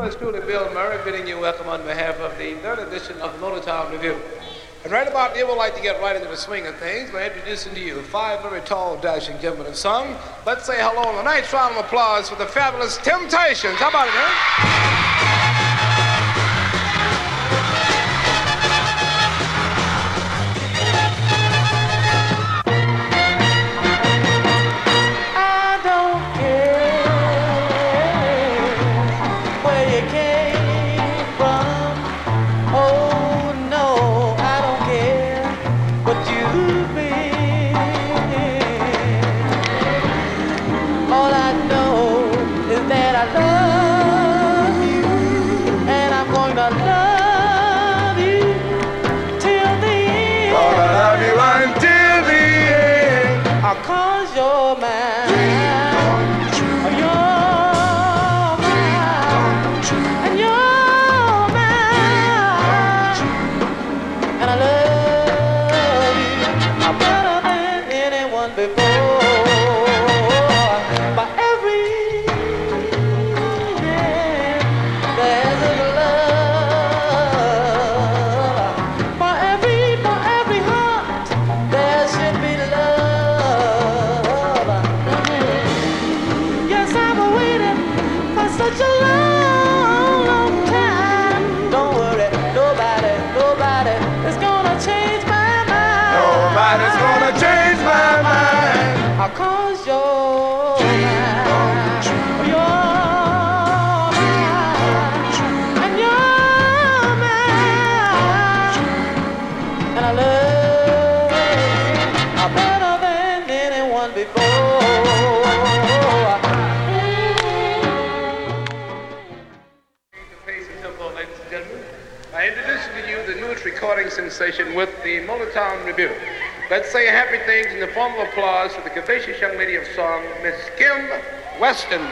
It's truly Bill Murray bidding you welcome on behalf of the third edition of the Motortown Revue. And right about here, we'd like to get right into the swing of things by introducing to you five very tall, dashing gentlemen of song. Let's say hello and a nice round of applause for the fabulous Temptations. How about it, man? End. Cause you're mine. Cause you're mine. You're mine. And you're mine. And I love you better than anyone before. Ladies and gentlemen. I introduce to you the newest recording sensation with the Motortown Revue. Let's say happy things in the form of applause for the capacious young lady of song, Miss Kim Weston.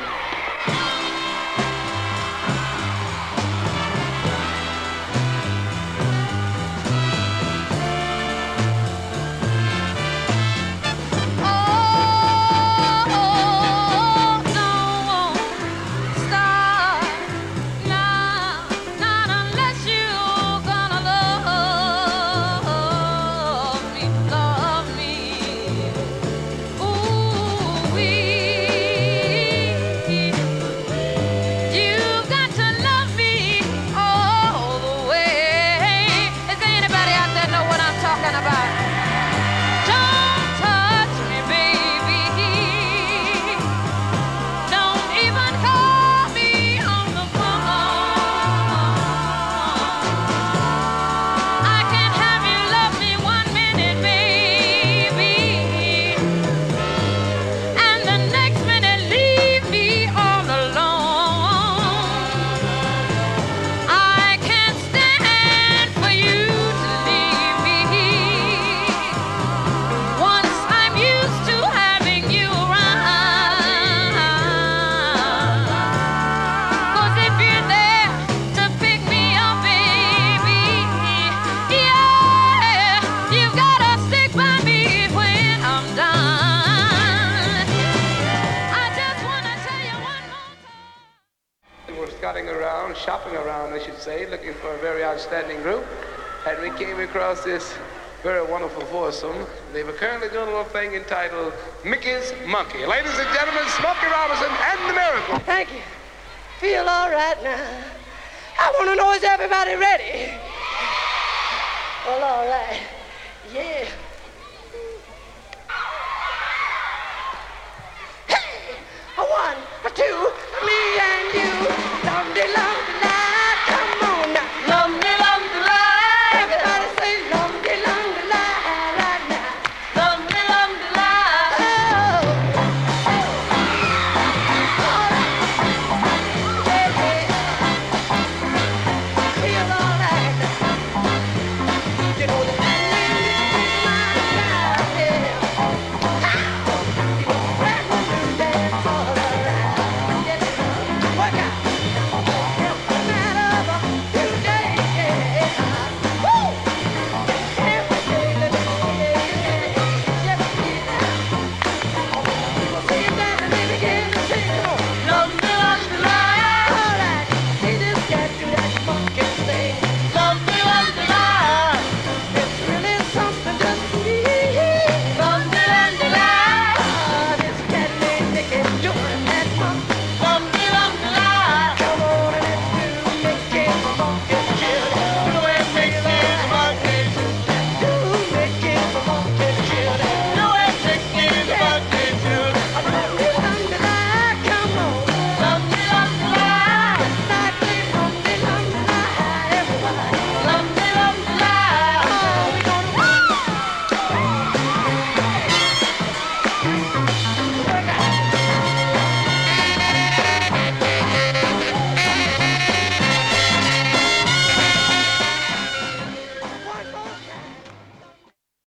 Scouting around, shopping around, I should say, looking for a very outstanding group. And we came across this very wonderful foursome. They were currently doing a little thing entitled Mickey's Monkey. Ladies and gentlemen, Smokey Robinson and the Miracle. Thank you. Feel all right now. I want to know is everybody ready? Well, all right. Yeah. Hey, a one,